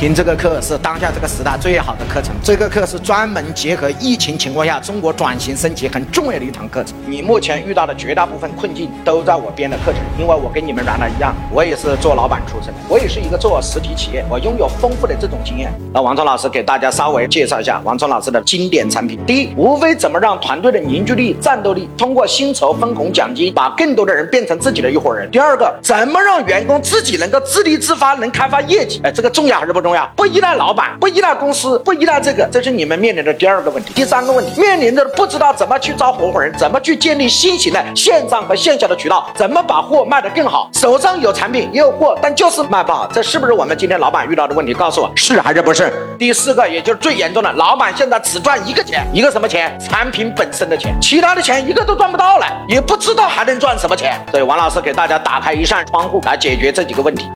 听这个课是当下这个时代最好的课程。这个课是专门结合疫情情况下中国转型升级很重要的一堂课程。你目前遇到的绝大部分困境都在我编的课程，因为我跟你们原来一样，我也是做老板出身的，我也是一个做实体企业，我拥有丰富的这种经验。那王聪老师给大家稍微介绍一下王聪老师的经典产品。第一，无非怎么让团队的凝聚力、战斗力通过薪酬分红奖金，把更多的人变成自己的一伙人。第二个，怎么让员工自己能够自立自发，能开发业绩？哎，这个重要还是不重？不依赖老板，不依赖公司，不依赖这个，这是你们面临的第二个问题。第三个问题，面临着不知道怎么去招合伙人，怎么去建立新型的线上和线下的渠道，怎么把货卖得更好？手上有产品也有货，但就是卖不好，这是不是我们今天老板遇到的问题？告诉我是还是不是？第四个，也就是最严重的，老板现在只赚一个钱，一个什么钱？产品本身的钱，其他的钱一个都赚不到了，也不知道还能赚什么钱。所以王老师给大家打开一扇窗户来解决这几个问题。